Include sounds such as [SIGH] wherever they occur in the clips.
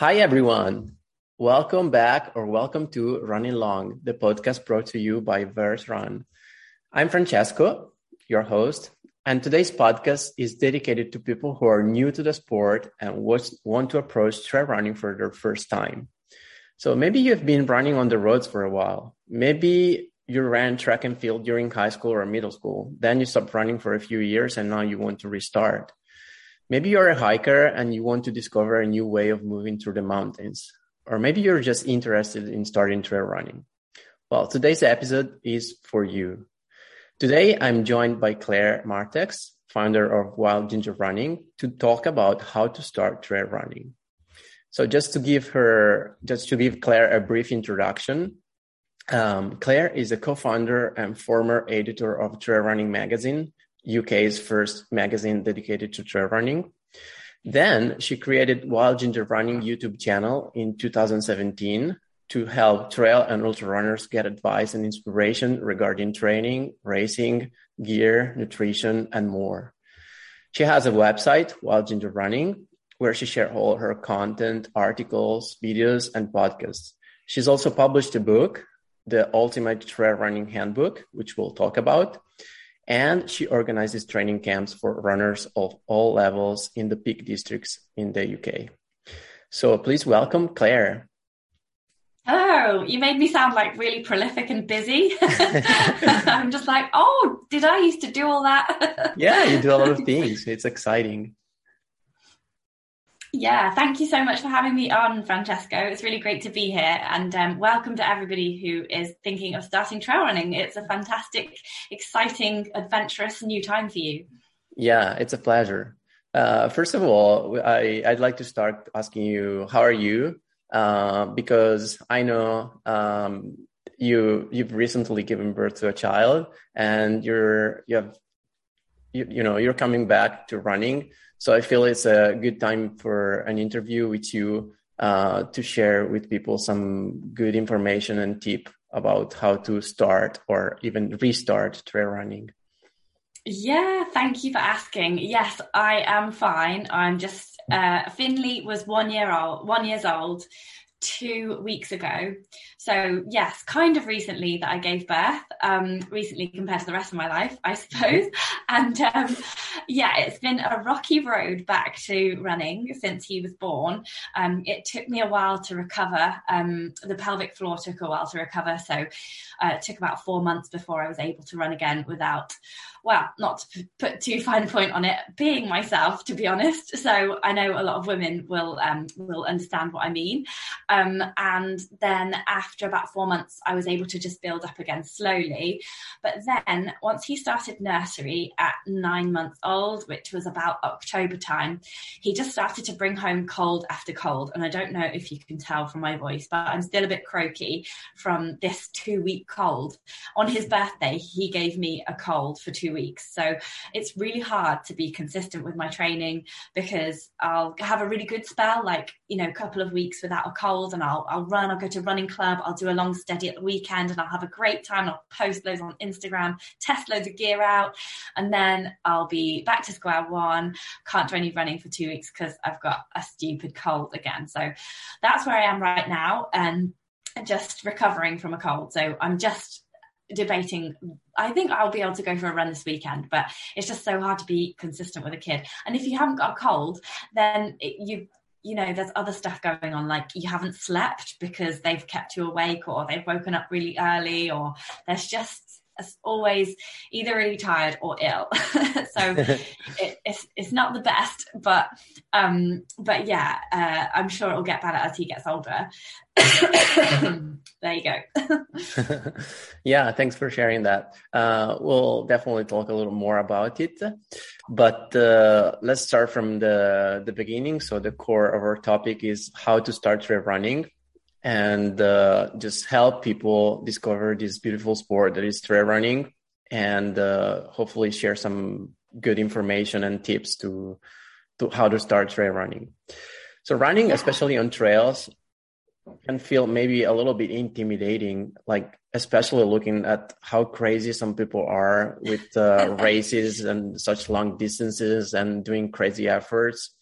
Hi, everyone. Welcome back or welcome to Running Long, the podcast brought to you by VertRun. I'm Francesco, your host, and today's podcast is dedicated to people who are new to the sport and want to approach trail running for their first time. So maybe you've been running on the roads for a while. Maybe you ran track and field during high school or middle school. Then you stopped running for a few years and now you want to restart. Maybe you're a hiker and you want to discover a new way of moving through the mountains. Or maybe you're just interested in starting trail running. Well, today's episode is for you. Today, I'm joined by Claire Maxted, founder of Wild Ginger Running, to talk about how to start trail running. So just to give her, just to give Claire a brief introduction, um, Claire is a co-founder and former editor of Trail Running Magazine, UK's first magazine dedicated to trail running. Then she created Wild Ginger Running YouTube channel in 2017 to help trail and ultra runners get advice and inspiration regarding training, racing, gear, nutrition, and more. She has a website, Wild Ginger Running, where she shares all her content, articles, videos, and podcasts. She's also published a book, The Ultimate Trail Running Handbook, which we'll talk about. And she organizes training camps for runners of all levels in the peak districts in the UK. So please welcome Claire. Hello, you made me sound like really prolific and busy. [LAUGHS] [LAUGHS] I'm just like, oh, did I used to do all that? yeah, you do a lot of [LAUGHS] things. It's exciting. Yeah, thank you so much for having me on, Francesco. It's really great to be here, and um, welcome to everybody who is thinking of starting trail running. It's a fantastic, exciting, adventurous new time for you. Yeah, it's a pleasure. Uh, first of all, I, would like to start asking you, how are you? Uh, because I know um, you you've recently given birth to a child, and you're you have you, you know you're coming back to running so I feel it's a good time for an interview with you uh, to share with people some good information and tip about how to start or even restart trail running. Yeah, thank you for asking. Yes, I am fine. I'm just uh, Finley was one year old, one years old, two weeks ago. So yes, kind of recently that I gave birth, um, recently compared to the rest of my life, I suppose. [LAUGHS] And um, yeah, it's been a rocky road back to running since he was born. Um, it took me a while to recover. Um, the pelvic floor took a while to recover, so uh, it took about four months before I was able to run again without well, not to put too fine a point on it, being myself, to be honest. So I know a lot of women will um, will understand what I mean. Um, and then after about four months, I was able to just build up again slowly. But then once he started nursery at nine months old, which was about October time, he just started to bring home cold after cold. And I don't know if you can tell from my voice, but I'm still a bit croaky from this two week cold. On his birthday, he gave me a cold for two weeks. So it's really hard to be consistent with my training because I'll have a really good spell, like, you know, a couple of weeks without a cold and I'll, I'll run, I'll go to running club, I'll do a long steady at the weekend and I'll have a great time. I'll post loads on Instagram, test loads of gear out, and then I'll be back to square one. Can't do any running for two weeks because I've got a stupid cold again. So that's where I am right now. And just recovering from a cold. So I'm just debating i think i'll be able to go for a run this weekend but it's just so hard to be consistent with a kid and if you haven't got a cold then it, you you know there's other stuff going on like you haven't slept because they've kept you awake or they've woken up really early or there's just always either really tired or ill. [LAUGHS] so [LAUGHS] it, it's it's not the best, but um, but yeah, uh, I'm sure it'll get better as he gets older. [COUGHS] there you go. [LAUGHS] yeah, thanks for sharing that. Uh, we'll definitely talk a little more about it, but uh, let's start from the the beginning. So the core of our topic is how to start trail running and uh, just help people discover this beautiful sport that is trail running and uh, hopefully share some good information and tips to to how to start trail running. So running especially on trails can feel maybe a little bit intimidating like especially looking at how crazy some people are with uh, [LAUGHS] races and such long distances and doing crazy efforts.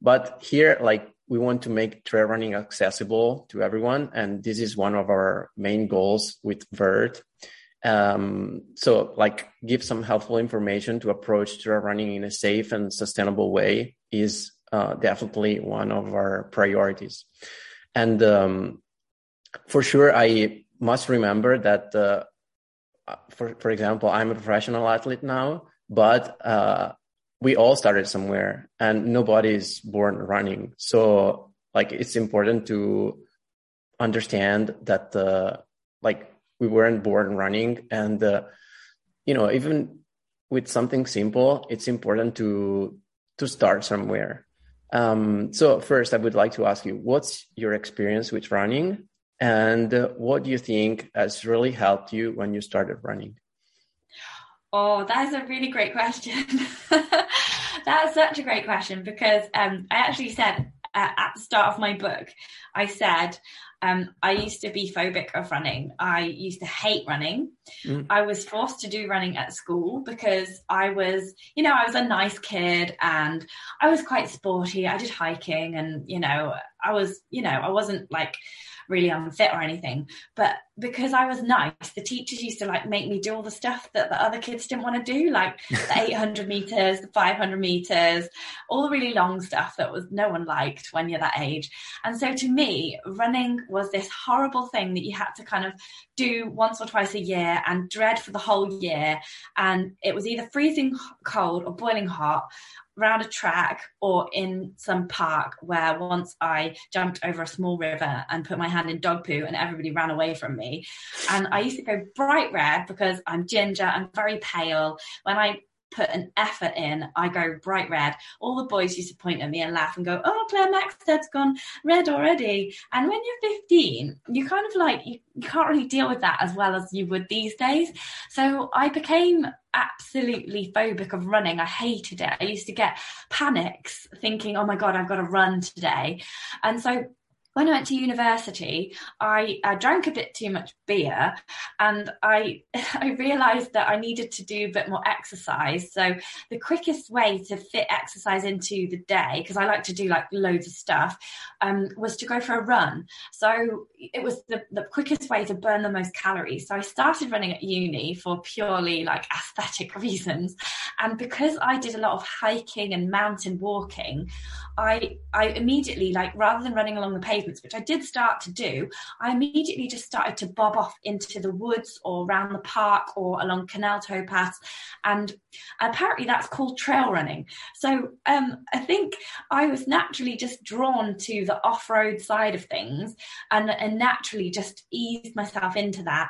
But here like we want to make trail running accessible to everyone, and this is one of our main goals with Vert. Um, so, like, give some helpful information to approach trail running in a safe and sustainable way is uh, definitely one of our priorities. And um, for sure, I must remember that, uh, for for example, I'm a professional athlete now, but uh, we all started somewhere and nobody is born running. So like it's important to understand that uh, like we weren't born running and uh, you know even with something simple it's important to to start somewhere. Um, so first i would like to ask you what's your experience with running? And uh, what do you think has really helped you when you started running Oh, that's a really great question. [LAUGHS] that's such a great question because um, I actually said uh, at the start of my book, I said um, I used to be phobic of running. I used to hate running. Mm. I was forced to do running at school because I was, you know, I was a nice kid and I was quite sporty. I did hiking and, you know, I was, you know, I wasn't like really unfit or anything. But because I was nice, the teachers used to like make me do all the stuff that the other kids didn't want to do, like the [LAUGHS] 800 meters, the 500 meters, all the really long stuff that was no one liked when you're that age. And so to me, running was this horrible thing that you had to kind of do once or twice a year and dread for the whole year. And it was either freezing cold or boiling hot around a track or in some park where once I jumped over a small river and put my hand in dog poo and everybody ran away from me. And I used to go bright red because I'm ginger, I'm very pale. When I put an effort in, I go bright red. All the boys used to point at me and laugh and go, Oh, Claire Maxted's gone red already. And when you're 15, you kind of like, you, you can't really deal with that as well as you would these days. So I became absolutely phobic of running. I hated it. I used to get panics thinking, oh my God, I've got to run today. And so when I went to university, I, I, drank a bit too much beer and I, [LAUGHS] I realized that I needed to do a bit more exercise. So the quickest way to fit exercise into the day, because I like to do like loads of stuff, um, was to go for a run. So it was the, the quickest way to burn the most calories. So I started running at uni for purely like aesthetic [LAUGHS] reasons. And because I did a lot of hiking and mountain walking, I, I immediately like, rather than running along the pavement, which I did start to do, I immediately just started to bob off into the woods or around the park or along canal towpaths. And apparently that's called trail running. So um, I think I was naturally just drawn to the off road side of things and, and naturally just eased myself into that.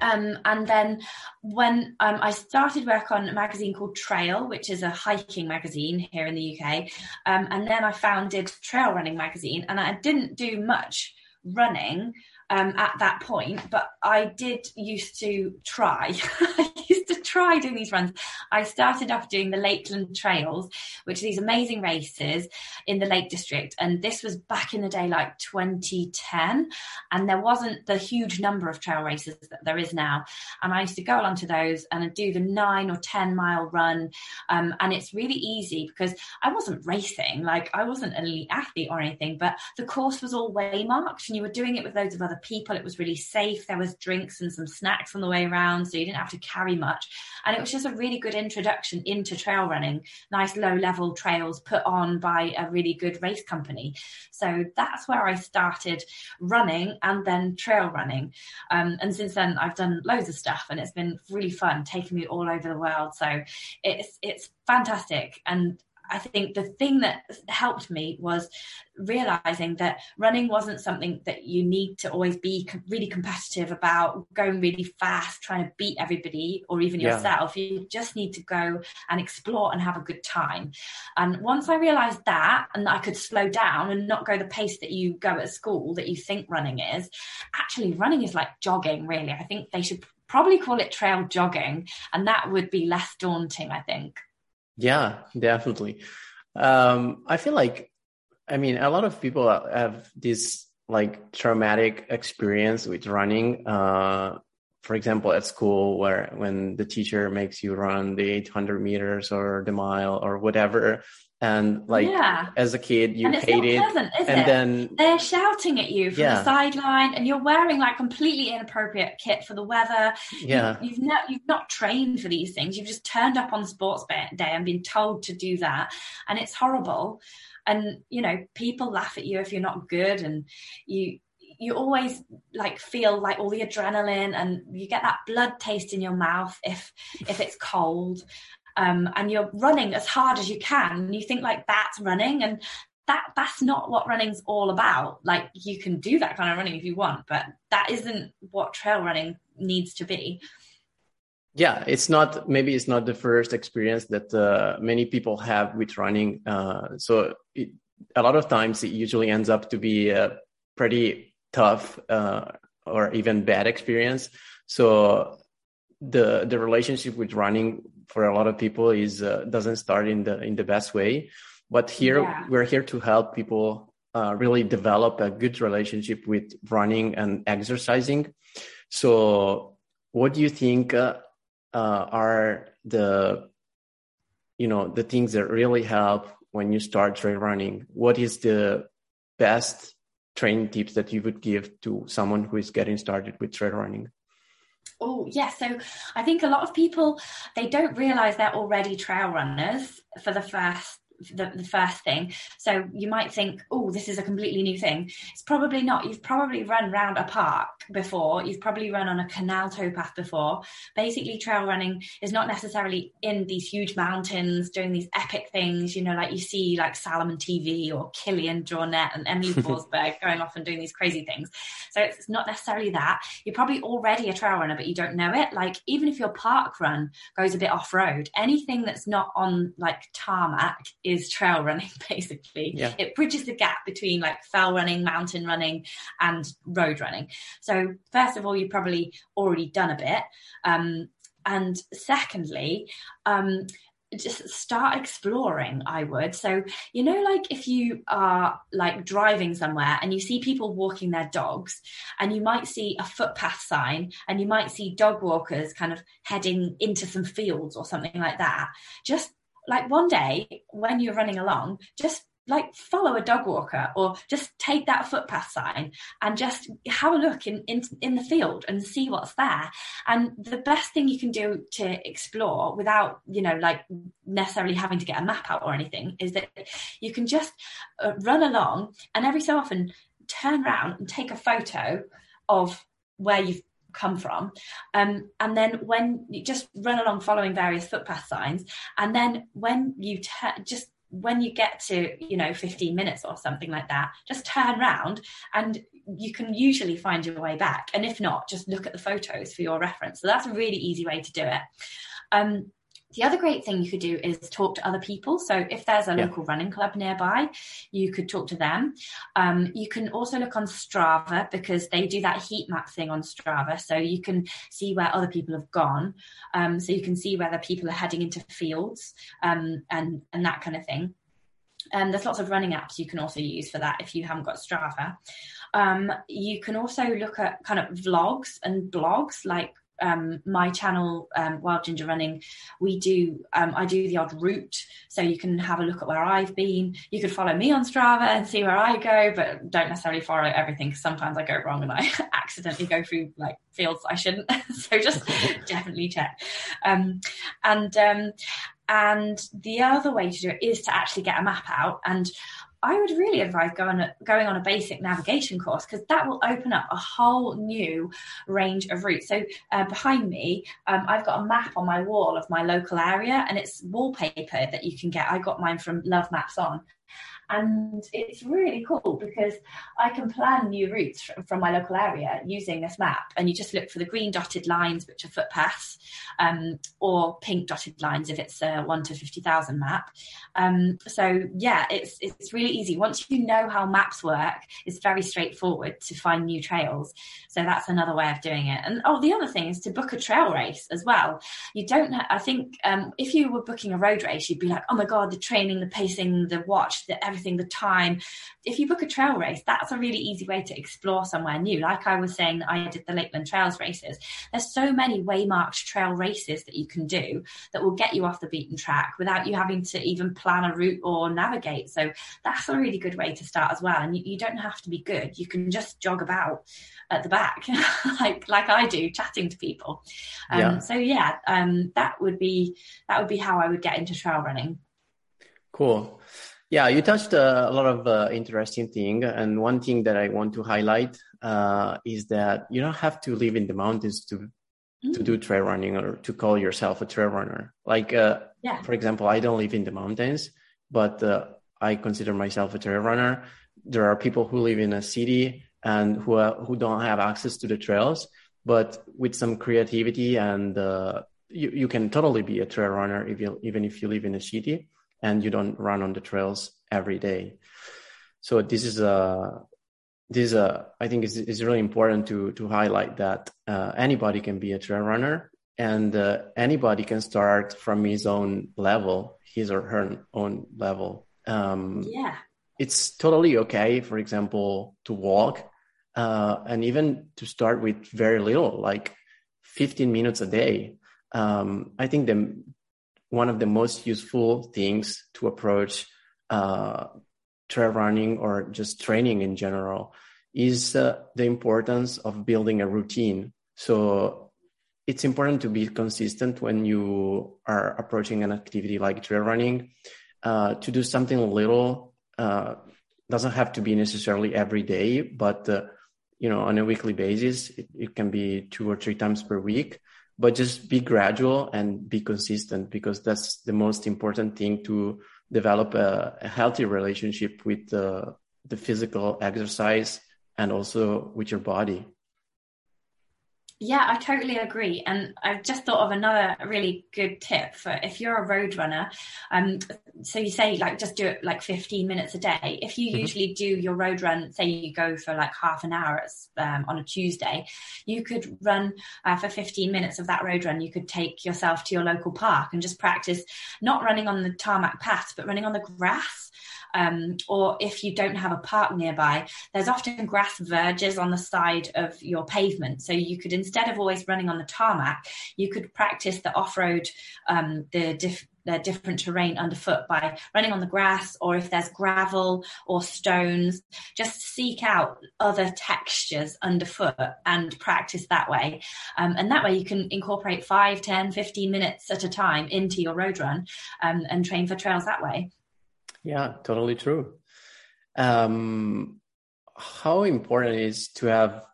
Um, and then when um, I started work on a magazine called Trail, which is a hiking magazine here in the UK, um, and then I founded Trail Running Magazine, and I didn't do much running um, at that point, but I did used to try. [LAUGHS] I used to try doing these runs. I started off doing the Lakeland Trails, which are these amazing races in the Lake District. And this was back in the day, like 2010. And there wasn't the huge number of trail races that there is now. And I used to go along to those and I'd do the nine or 10 mile run. Um, and it's really easy because I wasn't racing, like I wasn't an elite athlete or anything, but the course was all waymarked and you were doing it with loads of other people. It was really safe. There was drinks and some snacks on the way around, so you didn't have to carry much. And it was just a really good introduction into trail running. Nice low level trails put on by a really good race company. So that's where I started running and then trail running. Um, and since then, I've done loads of stuff, and it's been really fun, taking me all over the world. So it's it's fantastic and I think the thing that helped me was realizing that running wasn't something that you need to always be really competitive about going really fast, trying to beat everybody or even yeah. yourself. You just need to go and explore and have a good time. And once I realized that and that I could slow down and not go the pace that you go at school that you think running is, actually running is like jogging, really. I think they should probably call it trail jogging and that would be less daunting, I think. Yeah, definitely. Um, I feel like, I mean, a lot of people have this like traumatic experience with running. Uh, for example, at school, where when the teacher makes you run the 800 meters or the mile or whatever, and like yeah. as a kid you hate it pleasant, and it? then they're shouting at you from yeah. the sideline and you're wearing like completely inappropriate kit for the weather yeah you, have not you've not trained for these things you've just turned up on sports day and been told to do that and it's horrible and you know people laugh at you if you're not good and you you always like feel like all the adrenaline and you get that blood taste in your mouth if if it's cold um, and you're running as hard as you can and you think like that's running and that that's not what running's all about. Like you can do that kind of running if you want but that isn't what trail running needs to be. Yeah it's not maybe it's not the first experience that uh, many people have with running uh, so it, a lot of times it usually ends up to be a pretty tough uh, or even bad experience. So the the relationship with running for a lot of people is uh, doesn't start in the in the best way. But here yeah. we're here to help people uh, really develop a good relationship with running and exercising. So what do you think uh, uh are the you know the things that really help when you start trail running? What is the best training tips that you would give to someone who is getting started with trail running Oh, yeah. So I think a lot of people, they don't realize they're already trail runners for the first the, the first thing. So you might think, oh, this is a completely new thing. It's probably not. You've probably run round a park before. You've probably run on a canal towpath before. Basically, trail running is not necessarily in these huge mountains doing these epic things, you know, like you see like Salomon TV or Kilian Jornet and Emelie [LAUGHS] Forsberg going off and doing these crazy things. So it's not necessarily that. You're probably already a trail runner, but you don't know it. Like even if your park run goes a bit off road, anything that's not on like tarmac is trail running [LAUGHS] basically. Yeah. It bridges the gap between like fell running, mountain running, and road running. So first of all, you've probably already done a bit. Um, and secondly, um, just start exploring i would so you know like if you are like driving somewhere and you see people walking their dogs and you might see a footpath sign and you might see dog walkers kind of heading into some fields or something like that just like one day when you're running along, just like follow a dog walker or just take that footpath sign and just have a look in, in in the field and see what's there. And the best thing you can do to explore without you know like necessarily having to get a map out or anything is that you can just uh, run along and every so often turn around and take a photo of where you've come from. Um, and then when you just run along following various footpath signs, and then when you t- just when you get to you know 15 minutes or something like that just turn around and you can usually find your way back. And if not just look at the photos for your reference. So that's a really easy way to do it. Um, the other great thing you could do is talk to other people. So if there's a yeah. local running club nearby, you could talk to them. Um, you can also look on Strava because they do that heat map thing on Strava. So you can see where other people have gone. Um, so you can see whether people are heading into fields um, and, and that kind of thing. And um, there's lots of running apps you can also use for that if you haven't got Strava. Um, you can also look at kind of vlogs and blogs like um, my channel, um, Wild Ginger Running, we do, um, I do the odd route. So you can have a look at where I've been. You could follow me on Strava and see where I go, but don't necessarily follow everything because sometimes I go wrong and I [LAUGHS] accidentally go through like fields I shouldn't. [LAUGHS] so just [LAUGHS] definitely check. Um, and, um, and the other way to do it is to actually get a map out. And I would really advise going going on a basic navigation course because that will open up a whole new range of routes. So uh, behind me, um, I've got a map on my wall of my local area, and it's wallpaper that you can get. I got mine from Love Maps On, and it's really cool because I can plan new routes from, from, my local area using this map. And you just look for the green dotted lines, which are footpaths, um, or pink dotted lines if it's a one to 50,000 map. Um, so yeah, it's, it's really easy. Once you know how maps work, it's very straightforward to find new trails. So that's another way of doing it. And oh, the other thing is to book a trail race as well. You don't, I think, um, if you were booking a road race, you'd be like, oh my God, the training, the pacing, the watch the, the time. If you book a trail race, that's a really easy way to explore somewhere new. Like I was saying, I did the Lakeland Trails races. There's so many waymarked trail races that you can do that will get you off the beaten track without you having to even plan a route or navigate. So that's a really good way to start as well. And you, you don't have to be good. You can just jog about at the back, [LAUGHS] like like I do, chatting to people. Um, yeah. So yeah, um, that would be that would be how I would get into trail running. Cool. Yeah, you touched uh, a lot of uh, interesting thing, and one thing that I want to highlight uh, is that you don't have to live in the mountains to to do trail running or to call yourself a trail runner. Like, uh, yeah. for example, I don't live in the mountains, but uh, I consider myself a trail runner. There are people who live in a city and who are, who don't have access to the trails, but with some creativity and uh, you, you can totally be a trail runner if you, even if you live in a city and you don't run on the trails every day. So this is a this is a I think is is really important to to highlight that uh, anybody can be a trail runner and uh, anybody can start from his own level, his or her own level. Um, yeah, it's totally okay. For example, to walk uh, and even to start with very little, like 15 minutes a day. Um, I think the one of the most useful things to approach uh, trail running or just training in general is uh, the importance of building a routine. So it's important to be consistent when you are approaching an activity like trail running. Uh, to do something little uh, doesn't have to be necessarily every day, but uh, you know on a weekly basis it, it can be two or three times per week but just be gradual and be consistent because that's the most important thing to develop a, a healthy relationship with the, the physical exercise and also with your body yeah, I totally agree. And I've just thought of another really good tip for if you're a road runner. Um, so you say like just do it like 15 minutes a day. If you mm-hmm. usually do your road run, say you go for like half an hour um, on a Tuesday, you could run uh, for 15 minutes of that road run. You could take yourself to your local park and just practice not running on the tarmac paths, but running on the grass um, or if you don't have a park nearby, there's often grass verges on the side of your pavement. So you could, instead of always running on the tarmac, you could practice the off road, um, the diff- the different terrain underfoot by running on the grass or if there's gravel or stones just seek out other textures underfoot and practice that way um, and that way you can incorporate 5 10 15 minutes at a time into your road run um, and train for trails that way yeah, totally true. Um, how important is to have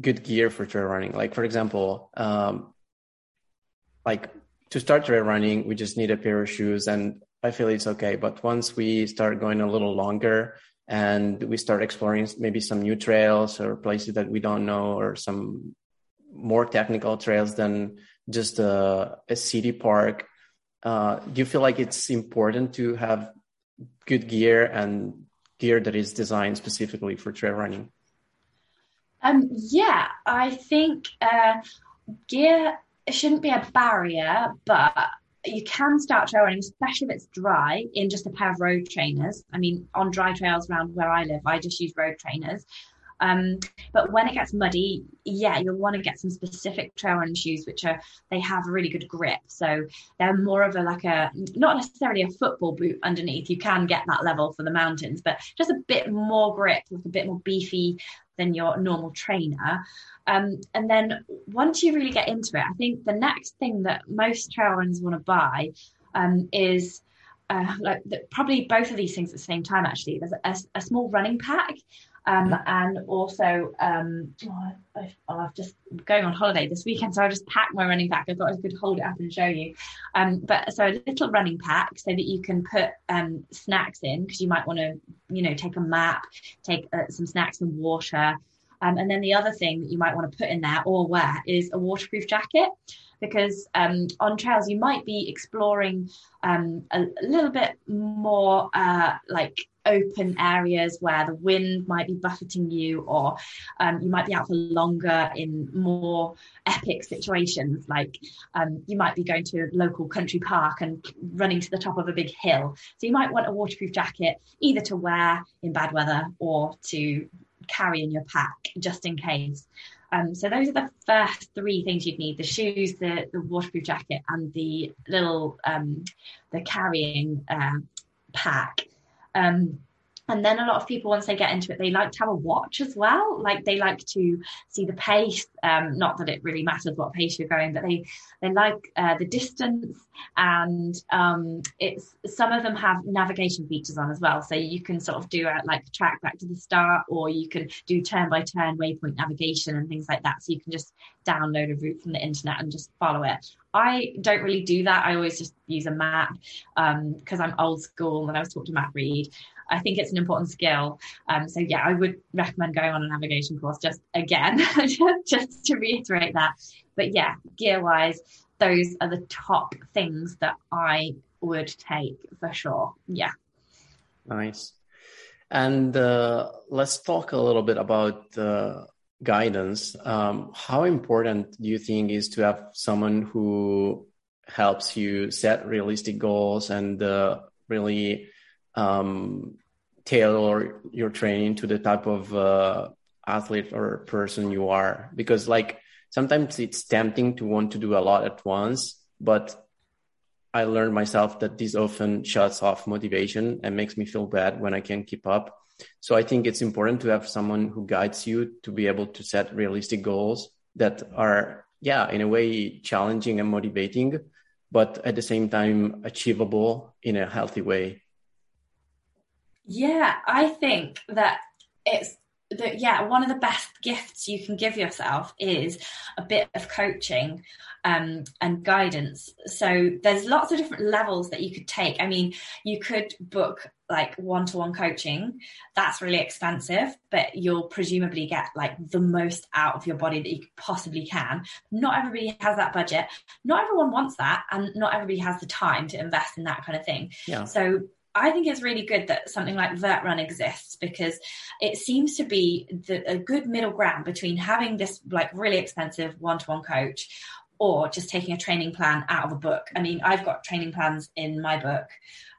good gear for trail running? Like, for example, um, like to start trail running, we just need a pair of shoes, and I feel it's okay. But once we start going a little longer and we start exploring maybe some new trails or places that we don't know, or some more technical trails than just a, a city park, uh, do you feel like it's important to have good gear and gear that is designed specifically for trail running? Um, yeah, I think uh, gear shouldn't be a barrier, but you can start trail running, especially if it's dry, in just a pair of road trainers. I mean, on dry trails around where I live, I just use road trainers. Um, but when it gets muddy, yeah, you'll want to get some specific trail running shoes, which are they have really good grip. So they're more of a like a not necessarily a football boot underneath. You can get that level for the mountains, but just a bit more grip, like a bit more beefy than your normal trainer. Um, and then once you really get into it, I think the next thing that most trail runners want to buy um, is uh, like the, probably both of these things at the same time. Actually, there's a, a small running pack. Um, and also, um, oh, I've just going on holiday this weekend, so I just packed my running pack. I thought I could hold it up and show you. Um, but so a little running pack so that you can put um, snacks in because you might want to, you know, take a map, take uh, some snacks and water. Um, and then the other thing that you might want to put in there or wear is a waterproof jacket because um, on trails you might be exploring um, a, a, little bit more uh, like open areas where the wind might be buffeting you, or um, you might be out for longer in more epic situations. Like um, you might be going to a local country park and running to the top of a big hill. So you might want a waterproof jacket either to wear in bad weather or to carry in your pack just in case. Um, so those are the first three things you'd need: the shoes, the, the waterproof jacket, and the little um, the carrying uh, pack. Um, and then a lot of people, once they get into it, they like to have a watch as well. Like they like to see the pace. Um, not that it really matters what pace you're going, but they they like uh, the distance. And um, it's some of them have navigation features on as well, so you can sort of do a, like track back to the start, or you can do turn by turn waypoint navigation and things like that. So you can just download a route from the internet and just follow it. I don't really do that. I always just use a map because um, I'm old school and I was taught to map read. I think it's an important skill. Um, so yeah, I would recommend going on a navigation course just again, [LAUGHS] just to reiterate that. But yeah, gear wise, those are the top things that I would take for sure. Yeah. Nice. And uh, let's talk a little bit about uh, guidance. Um, how important do you think is to have someone who helps you set realistic goals and uh, really um, tailor your training to the type of uh, athlete or person you are because like sometimes it's tempting to want to do a lot at once but i learned myself that this often shuts off motivation and makes me feel bad when i can't keep up so i think it's important to have someone who guides you to be able to set realistic goals that are yeah in a way challenging and motivating but at the same time achievable in a healthy way yeah, I think that it's that yeah, one of the best gifts you can give yourself is a bit of coaching um, and guidance. So there's lots of different levels that you could take. I mean, you could book like one-to-one coaching. That's really expensive, but you'll presumably get like the most out of your body that you possibly can. Not everybody has that budget. Not everyone wants that, and not everybody has the time to invest in that kind of thing. Yeah. So I think it's really good that something like VertRun exists because it seems to be the, a good middle ground between having this like really expensive one-to-one coach or just taking a training plan out of a book. I mean, I've got training plans in my book,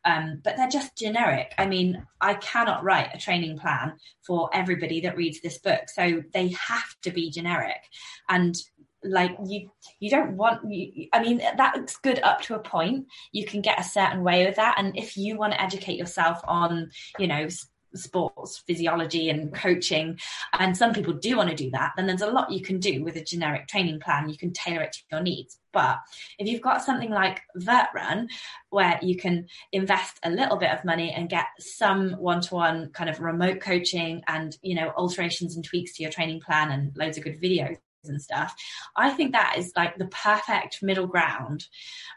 um, but they're just generic. I mean, I cannot write a training plan for everybody that reads this book, so they have to be generic. And like you you don't want you, i mean that's good up to a point you can get a certain way with that and if you want to educate yourself on you know sports physiology and coaching and some people do want to do that then there's a lot you can do with a generic training plan. You can tailor it to your needs. But if you've got something like vert run where you can invest a little bit of money and get some one-to-one kind of remote coaching and you know alterations and tweaks to your training plan and loads of good videos and stuff. I think that is like the perfect middle ground,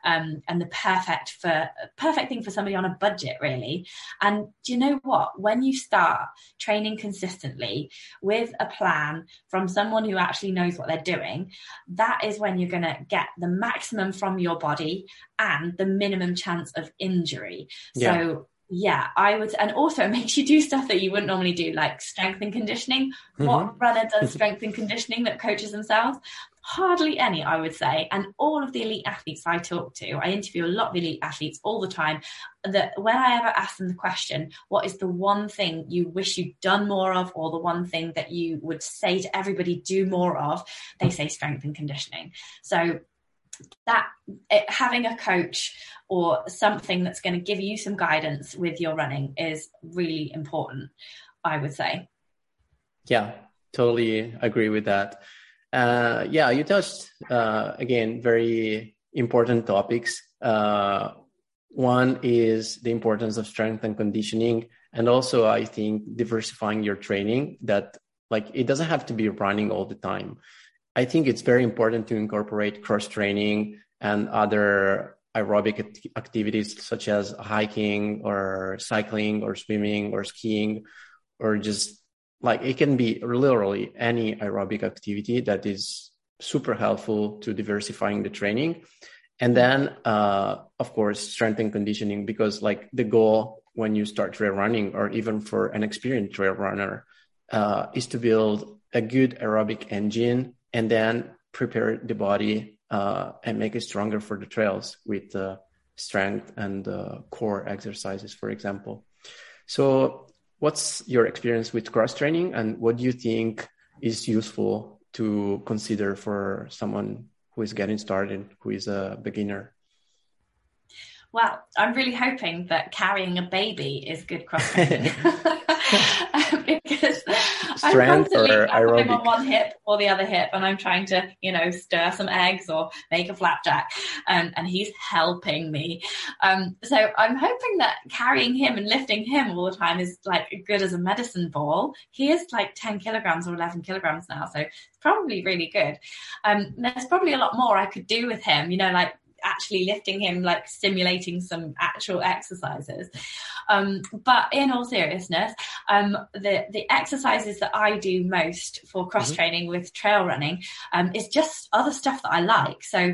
um, and the perfect for perfect thing for somebody on a budget, really. And do you know what? When you start training consistently with a plan from someone who actually knows what they're doing, that is when you're going to get the maximum from your body and the minimum chance of injury. Yeah. So yeah, I would, and also it makes you do stuff that you wouldn't normally do, like strength and conditioning. Mm-hmm. What runner does strength and conditioning that coaches themselves? Hardly any, I would say. And all of the elite athletes I talk to, I interview a lot of elite athletes all the time. That when I ever ask them the question, what is the one thing you wish you'd done more of, or the one thing that you would say to everybody do more of, they say strength and conditioning. So that it, having a coach or something that's going to give you some guidance with your running is really important i would say. Yeah totally agree with that. Uh, yeah you touched uh, again very important topics. Uh, one is the importance of strength and conditioning and also i think diversifying your training that like it doesn't have to be running all the time I think it's very important to incorporate cross training and other aerobic activities such as hiking or cycling or swimming or skiing or just like it can be literally any aerobic activity that is super helpful to diversifying the training. And then uh, of course strength and conditioning because like the goal when you start trail running, or even for an experienced trail runner, uh, is to build a good aerobic engine and then prepare the body uh, and make it stronger for the trails with uh, strength and uh, core exercises, for example. So, what's your experience with cross training, and what do you think is useful to consider for someone who is getting started, who is a beginner? Well, I'm really hoping that carrying a baby is good cross training. [LAUGHS] [LAUGHS] because strength I'm or aerobic? on one hip or the other hip, and I'm trying to, you know, stir some eggs or make a flapjack, and and he's helping me. Um, so I'm hoping that carrying him and lifting him all the time is like good as a medicine ball. He is like 10 kilograms or 11 kilograms now, so it's probably really good. Um, there's probably a lot more I could do with him, you know, like actually lifting him, like simulating some actual exercises. Um, but in all seriousness, um, the the exercises that I do most for cross training mm-hmm. with trail running um, is just other stuff that I like. So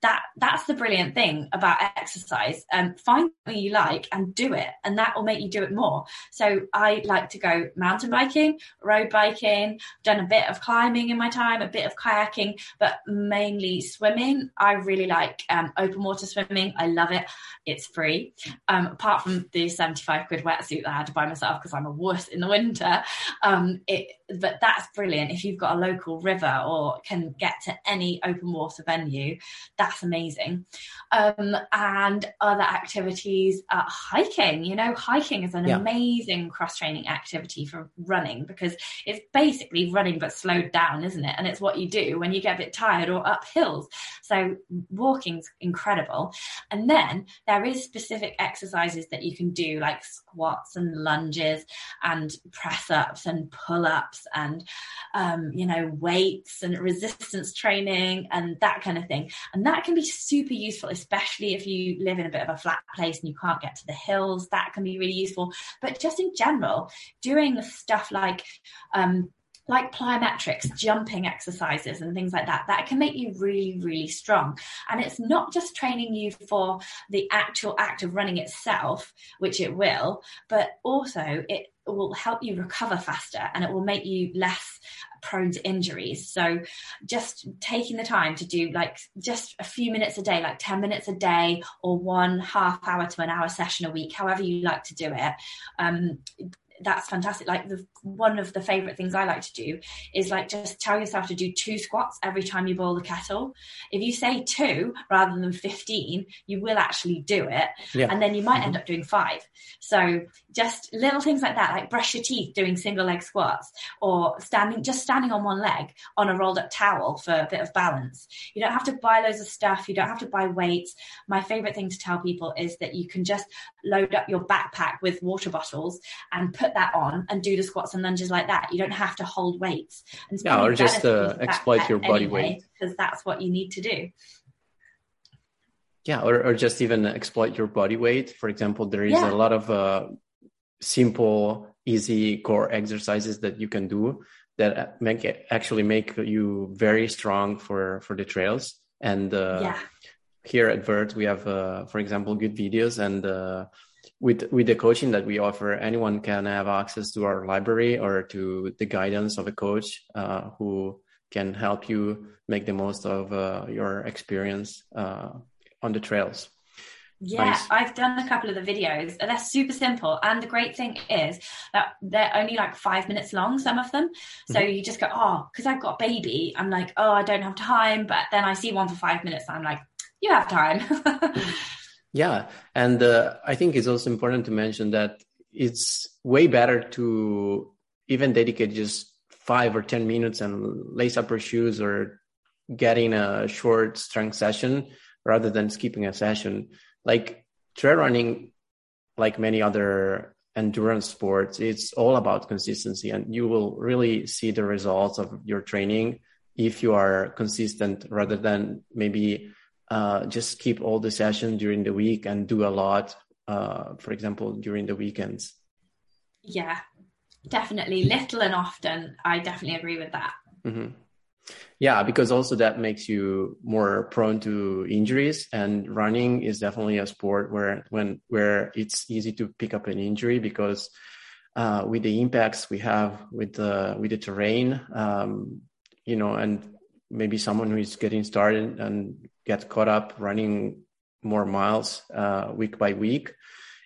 that that's the brilliant thing about exercise. Um, find what you like and do it, and that will make you do it more. So I like to go mountain biking, road biking, done a bit of climbing in my time, a bit of kayaking, but mainly swimming. I really like um, open water swimming. I love it. It's free. Um, apart from the 75 quid wetsuit that I had to buy myself because I'm a wuss in the winter. Um, it, but that's brilliant. If you've got a local river or can get to any open water venue, that's amazing. Um, and other activities, uh, hiking, you know, hiking is an yeah. amazing cross training activity for running because it's basically running but slowed down, isn't it? And it's what you do when you get a bit tired or up hills. So walking's incredible. And then there is specific exercises that you can do like squats and lunges and press ups and pull ups and, um, you know, weights and resistance training and that kind of thing. And that can be super useful, especially if you live in a bit of a flat place and you can't get to the hills. That can be really useful. But just in general, doing stuff like, um, like plyometrics, jumping exercises, and things like that, that can make you really, really strong. And it's not just training you for the actual act of running itself, which it will, but also it will help you recover faster and it will make you less prone to injuries. So just taking the time to do like just a few minutes a day, like 10 minutes a day or one half hour to an hour session a week, however you like to do it, um, that's fantastic. Like the one of the favorite things I like to do is like just tell yourself to do two squats every time you boil the kettle. If you say two rather than 15, you will actually do it. Yeah. And then you might mm-hmm. end up doing five. So just little things like that, like brush your teeth doing single leg squats or standing, just standing on one leg on a rolled up towel for a bit of balance. You don't have to buy loads of stuff. You don't have to buy weights. My favorite thing to tell people is that you can just load up your backpack with water bottles and put that on and do the squats and lunges like that. You don't have to hold weights. And yeah, or just uh, exploit your body anyway, weight because that's what you need to do. Yeah, or, or just even exploit your body weight. For example, there is yeah. a lot of uh, simple, easy core exercises that you can do that make it, actually make you very strong for for the trails. And uh, yeah. here at Vert, we have, uh, for example, good videos and uh, with with the coaching that we offer, anyone can have access to our library or to the guidance of a coach uh, who can help you make the most of uh, your experience uh, on the trails. Yeah, nice. I've done a couple of the videos. They're super simple. And the great thing is that they're only like five minutes long, some of them. So mm-hmm. you just go, oh, because I've got a baby, I'm like, oh, I don't have time. But then I see one for five minutes. I'm like, you have time. [LAUGHS] Yeah, and uh, I think it's also important to mention that it's way better to even dedicate just five or ten minutes and lace up your shoes or getting a short strength session rather than skipping a session. Like trail running, like many other endurance sports, it's all about consistency, and you will really see the results of your training if you are consistent rather than maybe uh, just keep all the sessions during the week and do a lot, uh, for example, during the weekends. Yeah, definitely. Little and often. I definitely agree with that. Mm-hmm. Yeah, because also that makes you more prone to injuries, and running is definitely a sport where when where it's easy to pick up an injury because uh, with the impacts we have with the with the terrain, um, you know, and maybe someone who is getting started and get caught up running more miles uh, week by week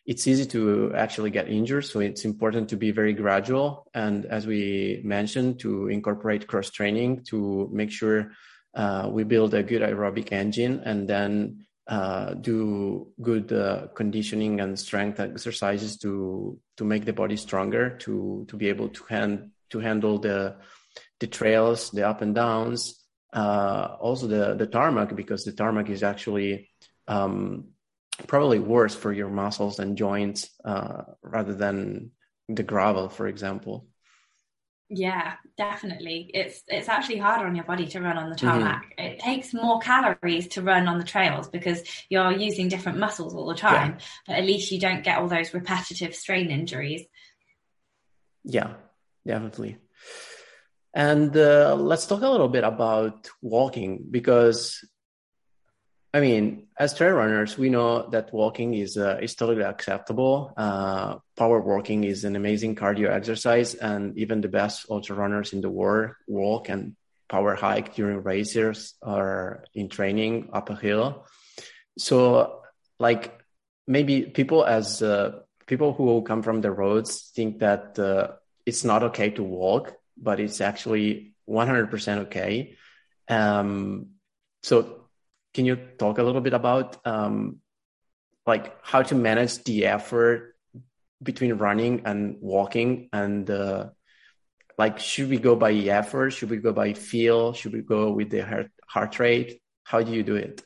it's easy to actually get injured. So it's important to be very gradual. And as we mentioned, to incorporate cross training to make sure uh, we build a good aerobic engine and then uh, do good uh, conditioning and strength exercises to to make the body stronger to to be able to hand to handle the the trails, the up and downs, uh, also the the tarmac because the tarmac is actually um, probably worse for your muscles and joints uh, rather than the gravel, for example. Yeah, definitely. It's it's actually harder on your body to run on the tarmac. Mm-hmm. It takes more calories to run on the trails because you're using different muscles all the time. Yeah. But at least you don't get all those repetitive strain injuries. Yeah, definitely. And uh, let's talk a little bit about walking because I mean, as trail runners, we know that walking is uh, is totally acceptable. Uh, power walking is an amazing cardio exercise, and even the best ultra runners in the world walk and power hike during races or in training up a hill. So, like maybe people as uh, people who come from the roads think that uh, it's not okay to walk, but it's actually 100% okay. Um, so can you talk a little bit about um, like how to manage the effort between running and walking and uh, like should we go by effort? Should we go by feel? Should we go with the heart, heart rate? How do you do it?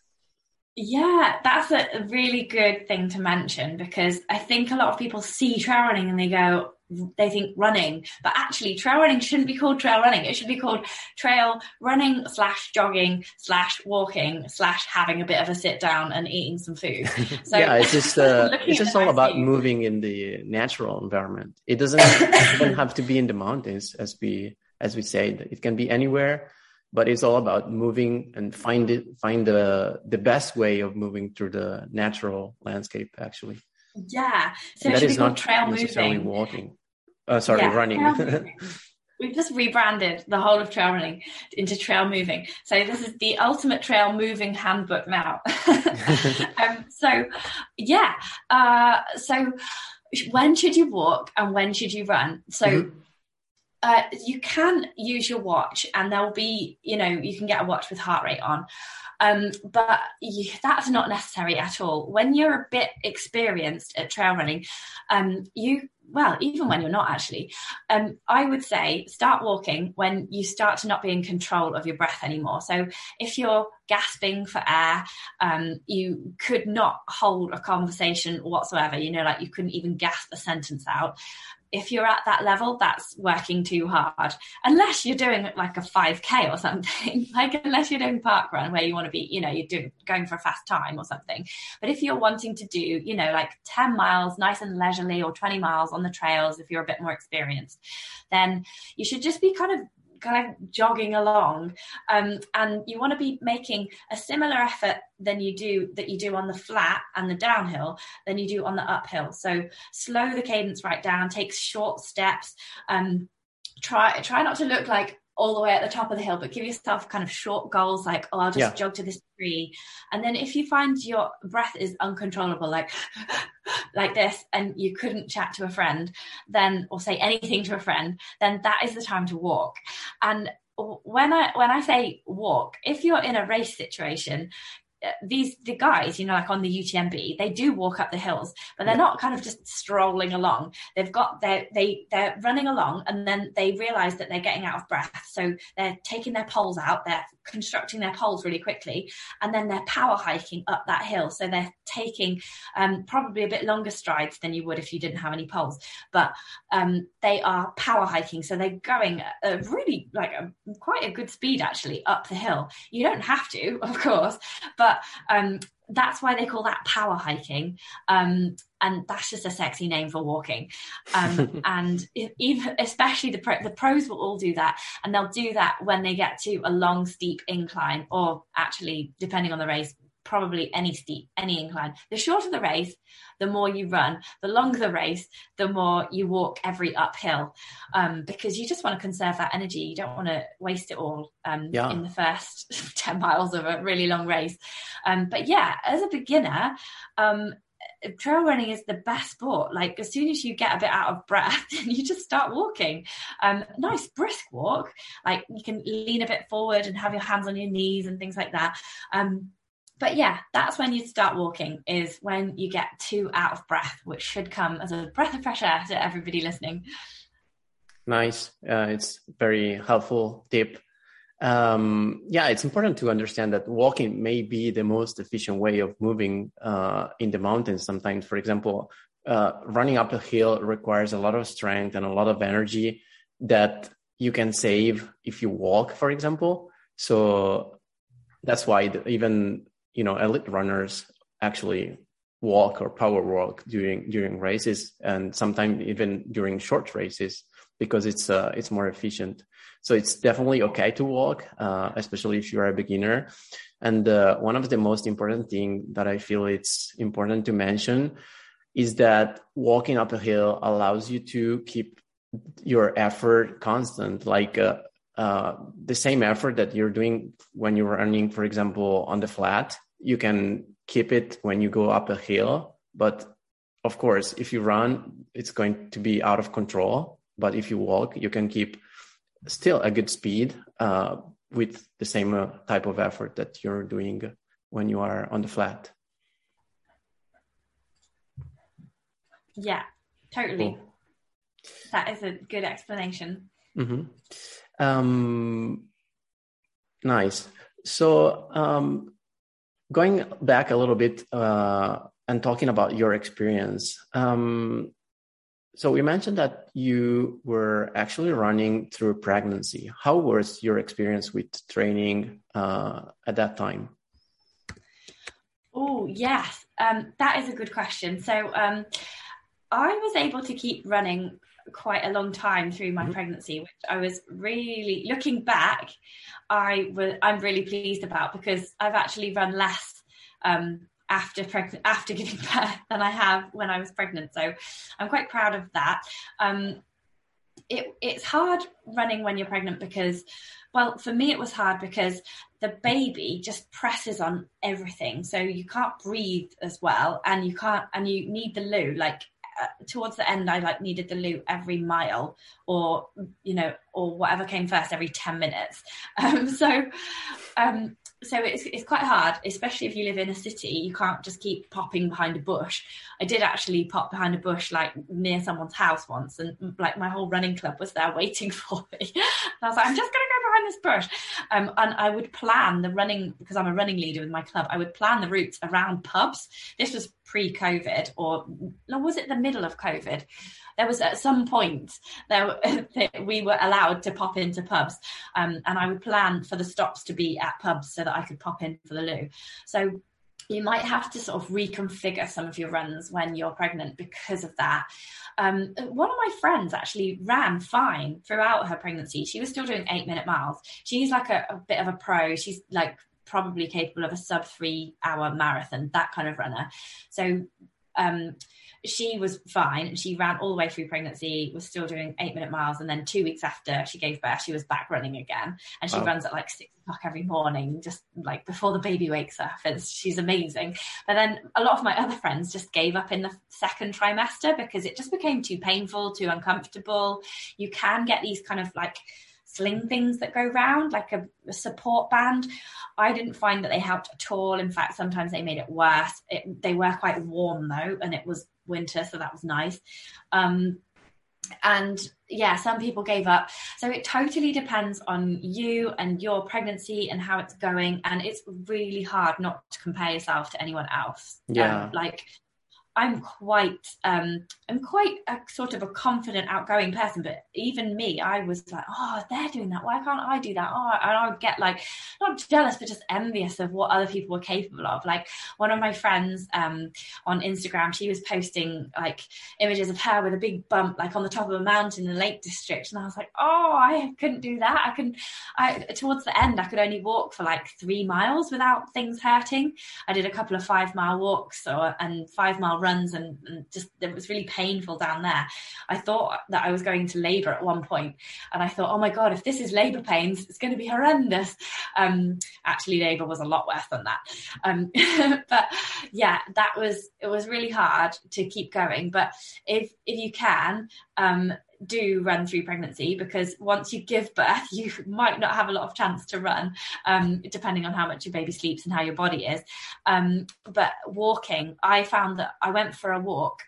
Yeah, that's a really good thing to mention because I think a lot of people see trail running and they go, they think running, but actually trail running shouldn't be called trail running. It should be called trail running slash jogging slash walking slash having a bit of a sit down and eating some food. [LAUGHS] So yeah, it's just uh, [LAUGHS] it's just all about moving in the natural environment. It doesn't even have to be in the mountains, as we as we say. It can be anywhere, but it's all about moving and find it find the the best way of moving through the natural landscape. Actually. Yeah, so that is not trail moving. walking. Uh, sorry, yeah, running. [LAUGHS] We've just rebranded the whole of trail running into trail moving. So this is the ultimate trail moving handbook now. [LAUGHS] um, so yeah, uh, so when should you walk and when should you run? So. Mm-hmm. Uh, you can use your watch and there'll be, you know, you can get a watch with heart rate on. Um, but you, that's not necessary at all. When you're a bit experienced at trail running, um, you well, even when you're not actually, um, I would say start walking when you start to not be in control of your breath anymore. So if you're gasping for air, um, you could not hold a conversation whatsoever. You know, like you couldn't even gasp a sentence out if you're at that level, that's working too hard. Unless you're doing like a 5K or something, [LAUGHS] like unless you're doing park run where you want to be, you know, you're doing going for a fast time or something. But if you're wanting to do, you know, like 10 miles nice and leisurely or 20 miles on the trails, if you're a bit more experienced, then you should just be kind of kind of jogging along um, and you want to be making a similar effort than you do that you do on the flat and the downhill than you do on the uphill. So slow the cadence right down take short steps um, try try not to look like all the way at the top of the hill, but give yourself kind of short goals like, oh, I'll just yeah. jog to this tree. And then if you find your breath is uncontrollable, like [LAUGHS] like this, and you couldn't chat to a friend, then or say anything to a friend, then that is the time to walk. And when I when I say walk, if you're in a race situation, these the guys, you know, like on the UTMB, they do walk up the hills, but they're not kind of just strolling along. They've got they they they're running along, and then they realise that they're getting out of breath, so they're taking their poles out. They're constructing their poles really quickly, and then they're power hiking up that hill. So they're taking um, probably a bit longer strides than you would if you didn't have any poles, but um, they are power hiking. So they're going a really like a, quite a good speed actually up the hill. You don't have to, [LAUGHS] of course, but um, that's why they call that power hiking. Um, and that's just a sexy name for walking. Um, [LAUGHS] and even, especially the pro, the pros will all do that, and they'll do that when they get to a long, steep incline, or actually, depending on the race, probably any steep, any incline. The shorter the race, the more you run. The longer the race, the more you walk every uphill, um, because you just want to conserve that energy. You don't want to waste it all um, yeah. in the first [LAUGHS] 10 miles of a really long race. Um, but yeah, as a beginner, um, trail running is the best sport. Like as soon as you get a bit out of breath, [LAUGHS] you just start walking. Um, nice brisk walk. Like you can lean a bit forward and have your hands on your knees and things like that. Um, but yeah, that's when you start walking, is when you get too out of breath, which should come as a breath of fresh air to everybody listening. Nice. Uh, it's very helpful tip. Um, yeah, it's important to understand that walking may be the most efficient way of moving uh, in the mountains. Sometimes, for example, uh, running up a hill requires a lot of strength and a lot of energy that you can save if you walk, for example. So that's why the, even you know elite runners actually walk or power walk during during races and sometimes even during short races because it's uh, it's more efficient so it's definitely okay to walk uh, especially if you are a beginner and uh, one of the most important thing that i feel it's important to mention is that walking up a hill allows you to keep your effort constant like uh, uh, the same effort that you're doing when you're running, for example, on the flat, you can keep it when you go up a hill. But of course, if you run, it's going to be out of control. But if you walk, you can keep still a good speed uh, with the same uh, type of effort that you're doing when you are on the flat. Yeah, totally. Cool. That is a good explanation. Mm-hmm. Um, nice. So, um, going back a little bit uh, and talking about your experience. Um, so, we mentioned that you were actually running through pregnancy. How was your experience with training uh, at that time? Oh, yes. Um, that is a good question. So, um, I was able to keep running quite a long time through my mm-hmm. pregnancy, which I was really looking back, I was I'm really pleased about because I've actually run less um, after pregnant after giving [LAUGHS] birth than I have when I was pregnant. So I'm quite proud of that. Um, it, it's hard running when you're pregnant because, well, for me it was hard because the baby just presses on everything, so you can't breathe as well, and you can't, and you need the loo like uh, towards the end, I like needed the loo every mile, or you know, or whatever came first every ten minutes. [LAUGHS] Um, so, um, so it's it's quite hard, especially if you live in a city. You can't just keep popping behind a bush. I did actually pop behind a bush like near someone's house once, and like my whole running club was there waiting [LAUGHS] for me. and I was like, I'm just gonna go behind this. Um, and I would plan the running because I'm a running leader with my club. I would plan the routes around pubs. This was pre-COVID, or was it the middle of COVID? there was at some point there [LAUGHS] that we were allowed to pop into pubs, um, and I would plan for the stops to be at pubs so that I could pop in for the loo. So you might have to sort of reconfigure some of your runs when you're pregnant because of that. Um, one of my friends actually ran fine throughout her pregnancy. She was still doing eight minute miles. She's like a, a bit of a pro. She's like probably capable of a sub three hour marathon, that kind of runner. So um, she was fine she ran all the way through pregnancy was still doing eight minute miles and then two weeks after she gave birth she was back running again and she wow. runs at like six o'clock every morning just like before the baby wakes up and she's amazing but then a lot of my other friends just gave up in the second trimester because it just became too painful too uncomfortable you can get these kind of like sling things that go round, like a, a, support band. I didn't find that they helped at all. In fact, sometimes they made it worse. It, they were quite warm though, and it was winter, so that was nice. Um, and yeah, some people gave up. So it totally depends on you and your pregnancy and how it's going. And it's really hard not to compare yourself to anyone else. Yeah. Um, like I'm quite um, I'm quite a sort of a confident, outgoing person. But even me, I was like, oh, they're doing that. Why can't I do that? Oh, and I would get like not jealous, but just envious of what other people were capable of. Like one of my friends um, on Instagram, she was posting like images of her with a big bump, like on the top of a mountain in the Lake District, and I was like, oh, I couldn't do that. I can. I towards the end, I could only walk for like three miles without things hurting. I did a couple of five mile walks or and five mile runs, and, and just it was really painful down there. I thought that I was going to labour at one point, and I thought, oh my god, if this is labour pains, it's going to be horrendous. Um, actually, labour was a lot worse than that. Um, [LAUGHS] but yeah, that was it was really hard to keep going. But if if you can, um, do run through pregnancy because once you give birth, [LAUGHS] you might not have a lot of chance to run, um, depending on how much your baby sleeps and how your body is. Um, but walking, I found that I went for a walk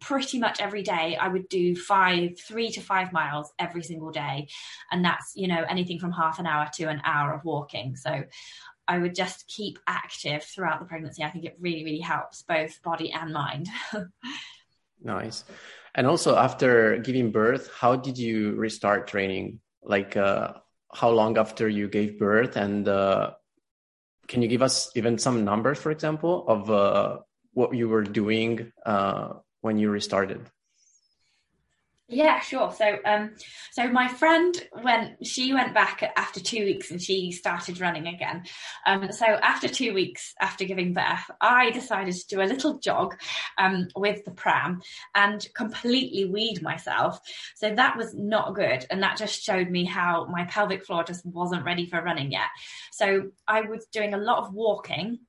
pretty much every day. I would do five three to five miles every single day. And that's you know anything from half an hour to an hour of walking. So i would just keep active throughout the pregnancy. I think it really really helps both body and mind. [LAUGHS] Nice and also, after giving birth, how did you restart training? Like, uh, how long after you gave birth? And uh, can you give us even some numbers, for example, of uh, what you were doing uh, when you restarted? Yeah, sure. So, um, so my friend went. She went back after two weeks, and she started running again. Um, so after two weeks after giving birth, I decided to do a little jog um, with the pram and completely weed myself. So that was not good, and that just showed me how my pelvic floor just wasn't ready for running yet. So I was doing a lot of walking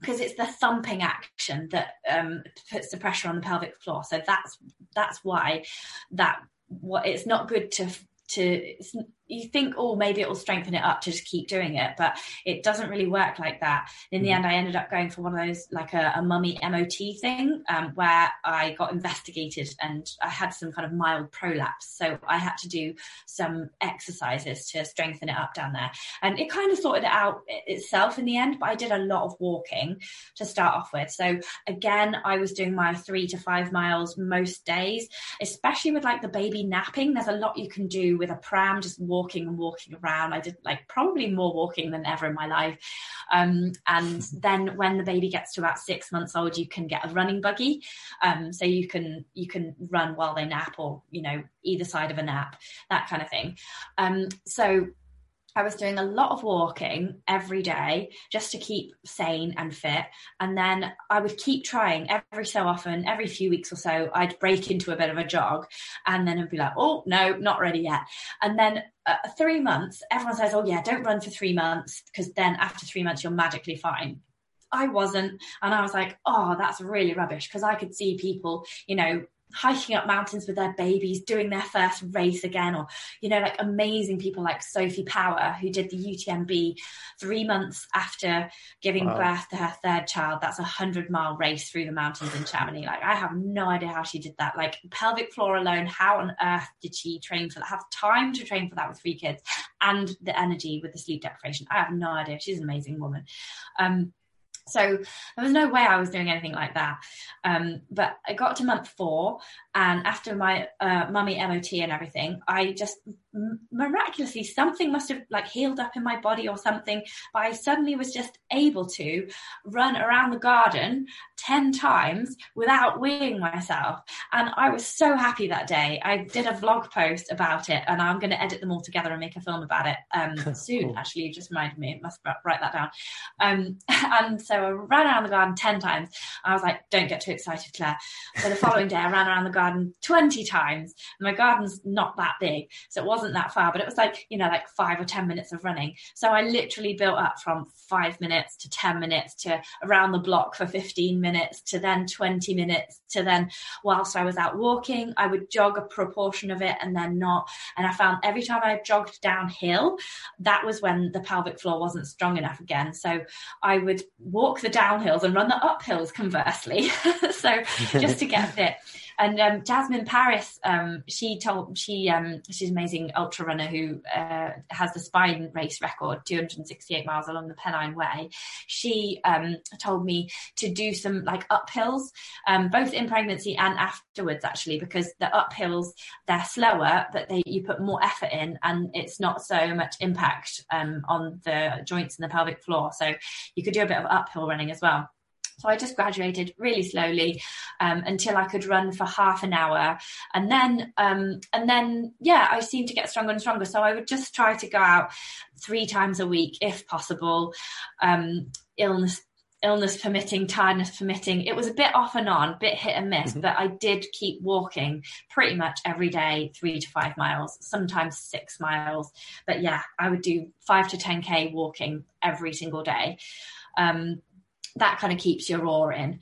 because it's the thumping action that um, puts the pressure on the pelvic floor. So that's that's why that what it's not good to to you think, oh, maybe it will strengthen it up to just keep doing it, but it doesn't really work like that. In the mm-hmm. end, I ended up going for one of those like a, a mummy MOT thing, um, where I got investigated and I had some kind of mild prolapse, so I had to do some exercises to strengthen it up down there, and it kind of sorted it out itself in the end. But I did a lot of walking to start off with. So again, I was doing my three to five miles most days, especially with like the baby napping. There's a lot you can do with a pram, just walking walking and walking around. I did like probably more walking than ever in my life. Um, and then when the baby gets to about six months old, you can get a running buggy. Um, so you can you can run while they nap, or you know either side of a nap, that kind of thing. Um, so I was doing a lot of walking every day just to keep sane and fit. And then I would keep trying every so often, every few weeks or so, I'd break into a bit of a jog and then I'd be like, oh, no, not ready yet. And then uh, three months, everyone says, oh, yeah, don't run for three months because then after three months, you're magically fine. I wasn't. And I was like, oh, that's really rubbish because I could see people, you know, hiking up mountains with their babies, doing their first race again, or, you know, like amazing people like Sophie Power, who did the UTMB three months after giving wow. birth to her third child. That's a hundred mile race through the mountains in Chamonix. Like, I have no idea how she did that. Like, pelvic floor alone, how on earth did she train for that? Have time to train for that with three kids and the energy with the sleep deprivation? I have no idea. She's an amazing woman. Um, so there was no way I was doing anything like that. Um, but I got to month four, and after my uh, mummy MOT and everything, I just miraculously something must have like healed up in my body or something but i suddenly was just able to run around the garden 10 times without weeing myself. And i was so happy that day. I did a vlog post about it and i'm going to edit them all together and make a film about it um, [LAUGHS] soon cool. actually. You just reminded me. Must write that down. Um, [LAUGHS] and so i ran around the garden 10 times. I was like don't get too excited claire. So the following day i ran around the garden 20 times. My garden's not that big so it wasn't wasn't that far, but it was like, you know, like five or 10 minutes of running. So I literally built up from five minutes to 10 minutes to around the block for 15 minutes to then 20 minutes to then, whilst I was out walking, I would jog a proportion of it and then not. And I found every time I jogged downhill, that was when the pelvic floor wasn't strong enough again. So I would walk the downhills and run the uphills conversely. [LAUGHS] so just to get fit. And um, Jasmin Paris, um, she told she um, she's an amazing ultra runner who uh, has the spine race record, 268 miles along the Pennine Way. She um, told me to do some like uphills, um, both in pregnancy and afterwards, actually, because the uphills they're slower, but they you put more effort in, and it's not so much impact um, on the joints and the pelvic floor. So you could do a bit of uphill running as well. So I just graduated really slowly um, until I could run for half an hour, and then um, and then yeah, I seemed to get stronger and stronger. So I would just try to go out three times a week if possible. Um, illness illness permitting, tiredness permitting. It was a bit off and on, bit hit and miss, mm-hmm. but I did keep walking pretty much every day, three to five miles, sometimes six miles. But yeah, I would do five to 10K walking every single day. Um, that kind of keeps your raw in.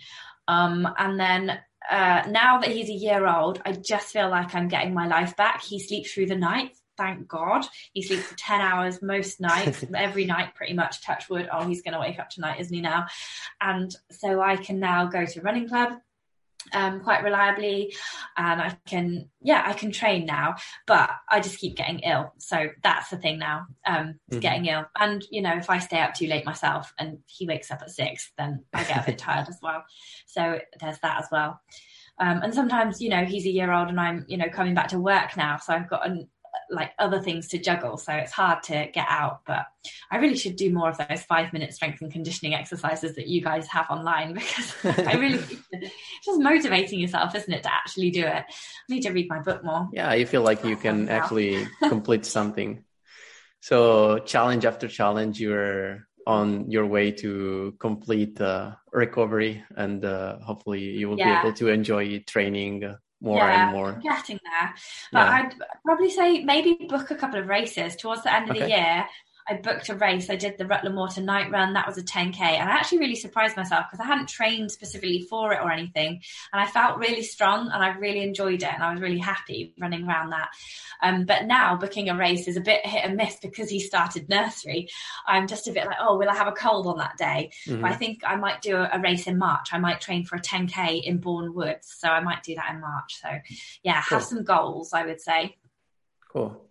Um, and then uh, now that he's a year old, I just feel like I'm getting my life back. He sleeps through the night. Thank God. He sleeps for 10 hours most nights, [LAUGHS] every night, pretty much. Touch wood. Oh, he's going to wake up tonight, isn't he now? And so I can now go to running club um, quite reliably and I can yeah I can train now but I just keep getting ill. So that's the thing now um, mm-hmm. getting ill. And you know if I stay up too late myself and he wakes up at six then I get a bit [LAUGHS] tired as well. So there's that as well. Um, and sometimes you know he's a year old and I'm you know coming back to work now so I've got an like other things to juggle. So it's hard to get out. But I really should do more of those five minute strength and conditioning exercises that you guys have online [LAUGHS] because I [LAUGHS] really just motivating yourself, isn't it, to actually do it? I need to read my book more. Yeah, you feel like you can actually complete something. So challenge after challenge, you're on your way to complete uh, recovery and uh, hopefully you will yeah. be able to enjoy training more yeah, and more. Getting there. But yeah. I'd probably say maybe book a couple of races towards the end of okay. the year. I booked a race. I did the Rutland Water night run. That was a 10K. And I actually really surprised myself because I hadn't trained specifically for it or anything. And I felt really strong and I really enjoyed it. And I was really happy running around that. Um, but now booking a race is a bit hit and miss because he started nursery. I'm just a bit like, oh, will I have a cold on that day? Mm-hmm. But I think I might do a, a, race in March. I might train for a 10K in Bourne Woods. So I might do that in March. So yeah, cool. have some goals, I would say. Cool.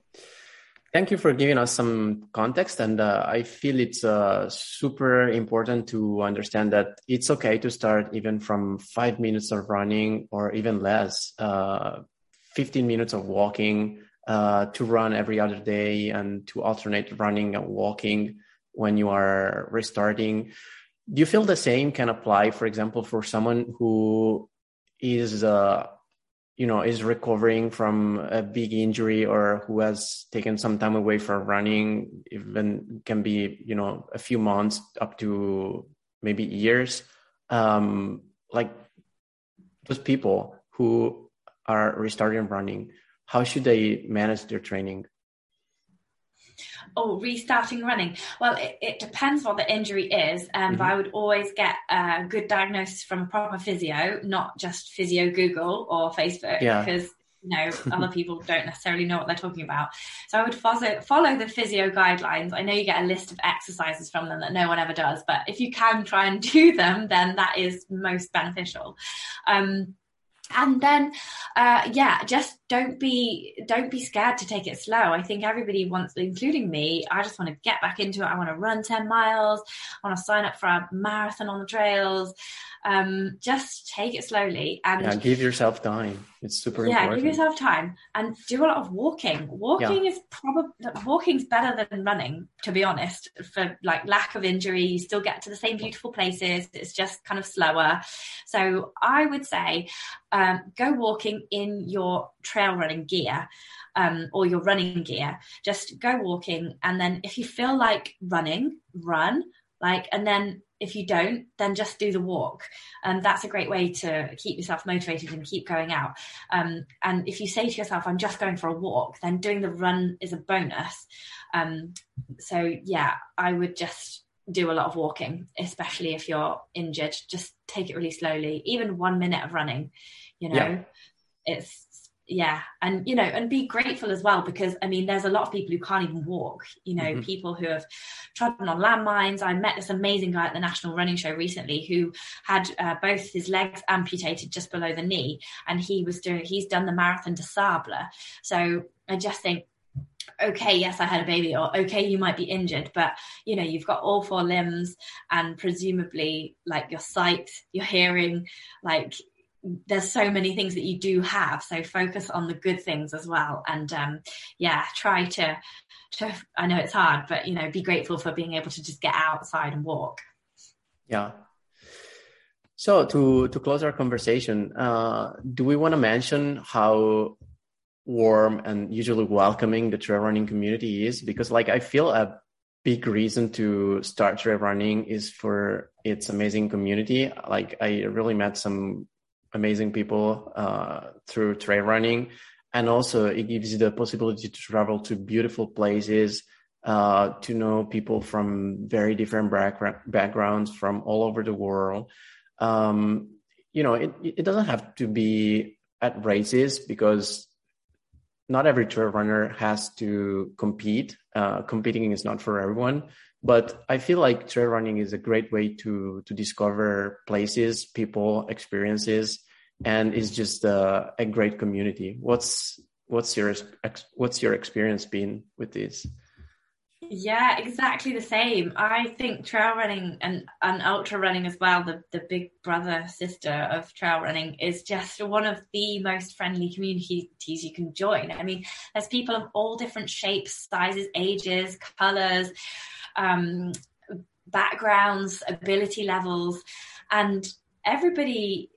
Thank you for giving us some context. And uh, I feel it's uh, super important to understand that it's okay to start even from five minutes of running or even less, uh, 15 minutes of walking, uh, to run every other day and to alternate running and walking when you are restarting. Do you feel the same can apply, for example, for someone who is uh, you know is recovering from a big injury or who has taken some time away from running even can be you know a few months up to maybe years. Um like those people who are restarting running how should they manage their training oh, restarting running. Well, it, it depends what the injury is. Um, mm-hmm. But I would always get a good diagnosis from a proper physio, not just physio Google or Facebook, yeah. because you know [LAUGHS] other people don't necessarily know what they're talking about. So I would follow follow the physio guidelines. I know you get a list of exercises from them that no one ever does, but if you can try and [LAUGHS] do them, then that is most beneficial. Um, and then uh, yeah just don't be don't be scared to take it slow. I think everybody wants including me i just want to get back into it. I want to run 10 miles. I want to sign up for a marathon on the trails. Um, just take it slowly and yeah, give yourself time. It's super yeah, important. give yourself time and do a lot of walking. Walking yeah. is probably walking's better than running, to be honest. For like lack of injury, you still get to the same beautiful places. It's just kind of slower. So I would say um, go walking in your trail running gear. Um, or your running gear, just go walking. And then if you feel like running, run like, and then if you don't, then just do the walk. And um, that's a great way to keep yourself motivated and keep going out. Um, and if you say to yourself, I'm just going for a walk, then doing the run is a bonus. Um, so yeah, I would just do a lot of walking, especially if you're injured. Just take it really slowly. Even one minute of running, you know, yeah. it's yeah and you know and be grateful as well because i mean there's a lot of people who can't even walk you know mm-hmm. people who have trodden on landmines i met this amazing guy at the national running show recently who had uh, both his legs amputated just below the knee and he was doing he's done the Marathon des Sables so i just think okay, yes, I had a baby, or okay, you might be injured, but you know, you've got all four limbs and presumably like your sight, your hearing, like there's so many things that you do have so focus on the good things as well. And um, yeah try to to i know it's hard but you know be grateful for being able to just get outside and walk. Yeah. So to to close our conversation uh, do we want to mention how warm and usually welcoming the trail running community is? Because like i feel a big reason to start trail running is for its amazing community. Like i really met some amazing people uh, through trail running. And also, it gives you the possibility to travel to beautiful places, uh, to know people from very different back- backgrounds from all over the world. Um, you know, it, it doesn't have to be at races because not every trail runner has to compete. Uh, competing is not for everyone, but I feel like trail running is a great way to to discover places, people, experiences, and is just a, a great community. What's what's your what's your experience been with this? Yeah, exactly the same. I think trail running and, and ultra running as well, the, the big brother sister of trail running, is just one of the most friendly communities you can join. I mean, there's people of all different shapes, sizes, ages, colors, um, backgrounds, ability levels, and everybody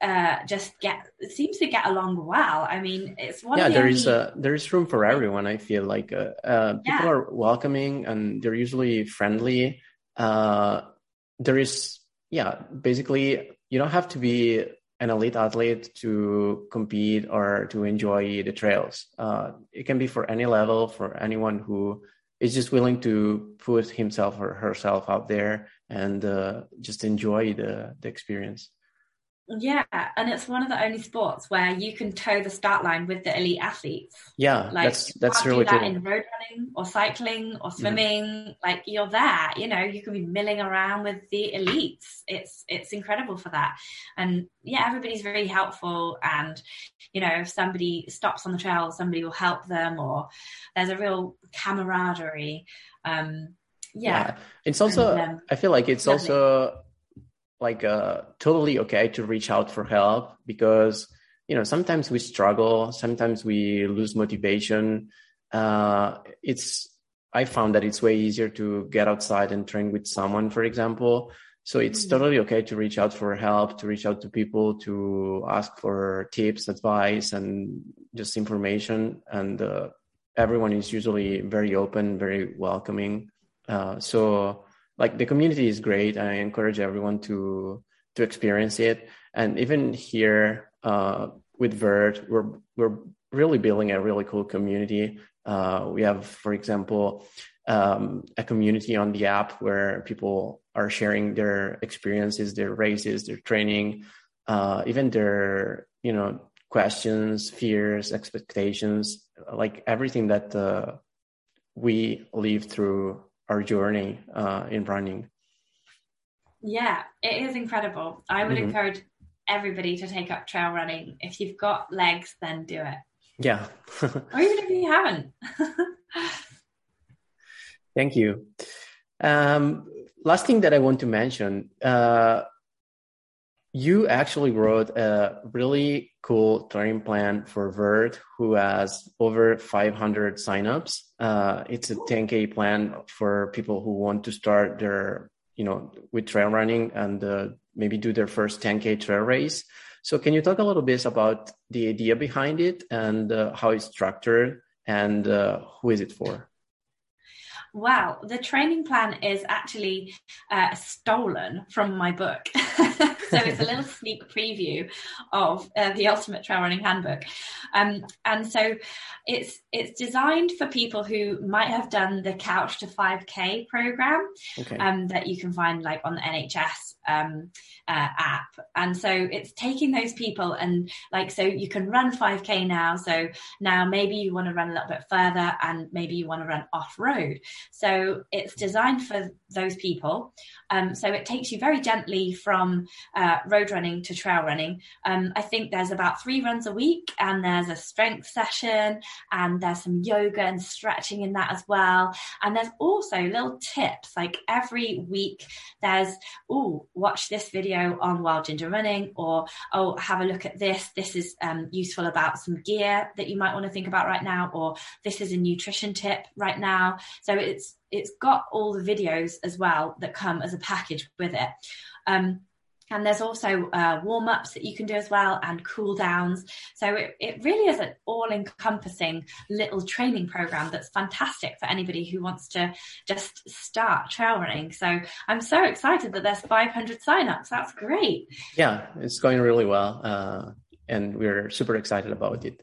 uh, just get seems to get along well. I mean, it's one. Yeah, the there only... is a there is room for everyone. I feel like uh, uh, people yeah. are welcoming and they're usually friendly. Uh, there is yeah, basically you don't have to be an elite athlete to compete or to enjoy the trails. Uh, it can be for any level, for anyone who is just willing to put himself or herself out there and uh, just enjoy the the experience. Yeah, and it's one of the only sports where you can toe the start line with the elite athletes. Yeah, like that's that's really that cool. In road running or cycling or swimming, mm-hmm. like you're there. You know, you can be milling around with the elites. It's it's incredible for that. And yeah, everybody's very helpful. And you know, if somebody stops on the trail, somebody will help them, or there's a real camaraderie. Um, yeah. yeah. it's also. And, um, I feel like it's lovely. also like uh, totally okay to reach out for help because you know sometimes we struggle sometimes we lose motivation. Uh, it's i found that it's way easier to get outside and train with someone for example. So it's mm-hmm. totally okay to reach out for help to reach out to people to ask for tips advice and just information. And uh, everyone is usually very open very welcoming. Uh, so like the community is great. I encourage everyone to to experience it. And even here uh, with Vert, we're we're really building a really cool community. Uh, we have, for example, um, a community on the app where people are sharing their experiences, their races, their training, uh, even their you know questions, fears, expectations, like everything that uh, we live through our journey uh, in running. Yeah, it is incredible. I would mm-hmm. encourage everybody to take up trail running. If you've got legs, then do it. Yeah. or even if you haven't. [LAUGHS] Thank you. Um, last thing that I want to mention uh, you actually wrote a really cool training plan for Vert, who has over 500 signups. Uh, it's a 10k plan for people who want to start their, you know, with trail running and uh, maybe do their first 10k trail race. So, can you talk a little bit about the idea behind it and uh, how it's structured and uh, who is it for? Well, the training plan is actually uh, stolen from my book. [LAUGHS] so it's a little sneak preview of uh, the Ultimate Trail Running Handbook. Um, and so it's it's designed for people who might have done the Couch to 5K program okay. um, that you can find like on the NHS um, uh, app. And so it's taking those people and like, so you can run 5K now. So now maybe you want to run a little bit further and maybe you want to run off road. So it's designed for those people. Um, so it takes you very gently from uh, road running to trail running. Um, I think there's about three runs a week and there's a strength session and there's some yoga and stretching in that as well. And there's also little tips like every week there's, oh, watch this video on Wild Ginger Running, or oh, have a look at this. This is um, useful about some gear that you might want to think about right now, or this is a nutrition tip right now. So it's it's got all the videos as well that come as a package with it. Um, and there's also uh, warm ups that you can do as well and cool downs. So it, it really is an all encompassing little training program that's fantastic for anybody who wants to just start trail running. So I'm so excited that there's 500 signups. That's great. Yeah, it's going really well. Uh, and we're super excited about it.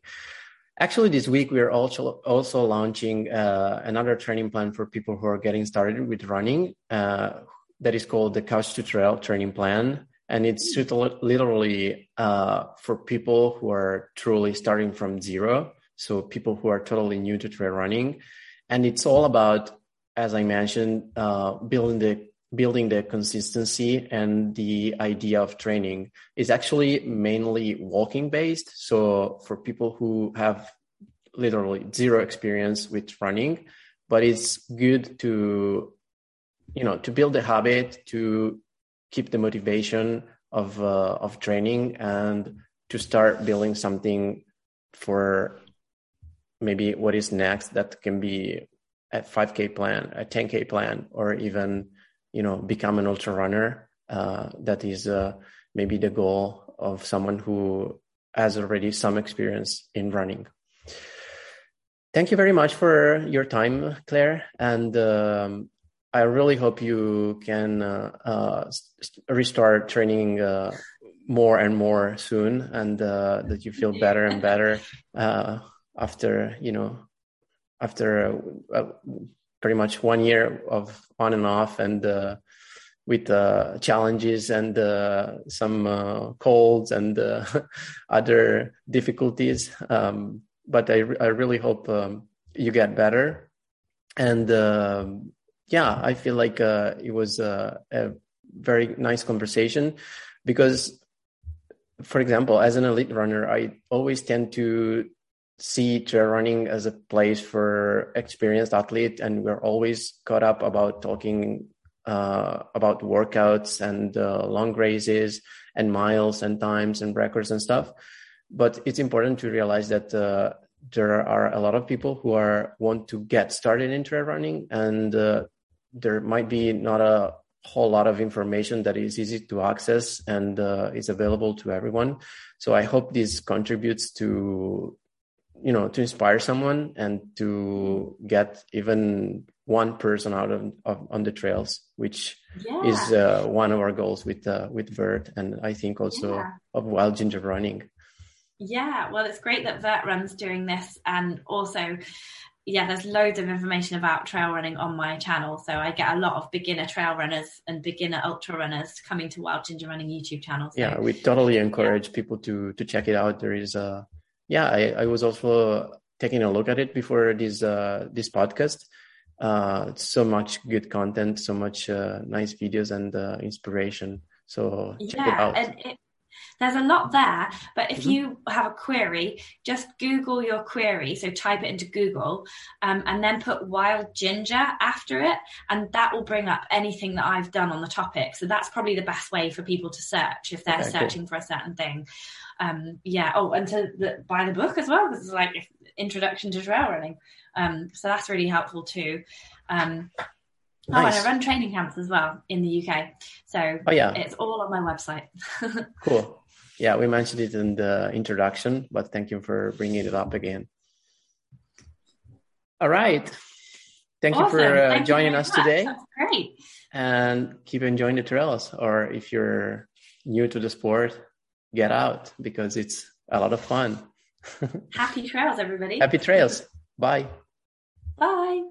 Actually, this week we are also also launching uh, another training plan for people who are getting started with running. Uh, that is called the Couch to Trail training plan and it's literally uh, for people who are truly starting from zero so people who are totally new to trail running and it's all about as i mentioned uh, building the building the consistency and the idea of training is actually mainly walking based. So for people who have literally zero experience with running but it's good to you know to build a habit to keep the motivation of uh, of training and to start building something for maybe what is next that can be a 5k plan a 10k plan or even you know become an ultra runner uh, that is uh, maybe the goal of someone who has already some experience in running. Thank you very much for your time claire and um, I really hope you can uh, uh, restart training uh, more and more soon, and uh, that you feel better and better uh, after you know after uh, pretty much one year of on and off and with challenges and some colds and [LAUGHS] other difficulties. Um, but I, I really hope um, you get better and um, yeah, I feel like uh, it was uh, a very nice conversation because, for example, as an elite runner, I always tend to see trail running as a place for experienced athlete, and we're always caught up about talking uh, about workouts and uh, long races and miles and times and records and stuff. But it's important to realize that uh, there are a lot of people who are want to get started in trail running and uh, there might be not a whole lot of information that is easy to access and uh, is available to everyone. So I hope this contributes to, you know, to inspire someone and to get even one person out of, of on the trails, which yeah. is uh, one of our goals with uh, with Vert, and I think also yeah. of Wild Ginger Running. Yeah, well, it's great that VertRun's doing this, and also yeah, there's loads of information about trail running on my channel. So I get a lot of beginner trail runners and beginner ultra runners coming to Wild Ginger Running YouTube channel. So, yeah, we totally encourage yeah. people to to check it out. There is a yeah, I, I was also taking a look at it before this uh, this podcast. Uh, so much good content, so much uh, nice videos and uh, inspiration. So check yeah, it out. And it, there's a lot there, but if mm-hmm. you have a query, just Google your query. So type it into Google um, and then put wild ginger after it, and that will bring up anything that I've done on the topic. So that's probably the best way for people to search if they're okay, searching cool. for a certain thing. Um, yeah. Oh, and to the, buy the book as well. This is like introduction to trail running. Um, so that's really helpful too. Um, Nice. Oh, and I run training camps as well in the UK. So oh, yeah. it's all on my website. [LAUGHS] cool. Yeah, we mentioned it in the introduction, but thank you for bringing it up again. All right. Thank awesome. you for uh, Thank joining us much. today. That's great. And keep enjoying the trails. Or if you're new to the sport, get out because it's a lot of fun. [LAUGHS] Happy trails, everybody. Happy trails. Bye. Bye.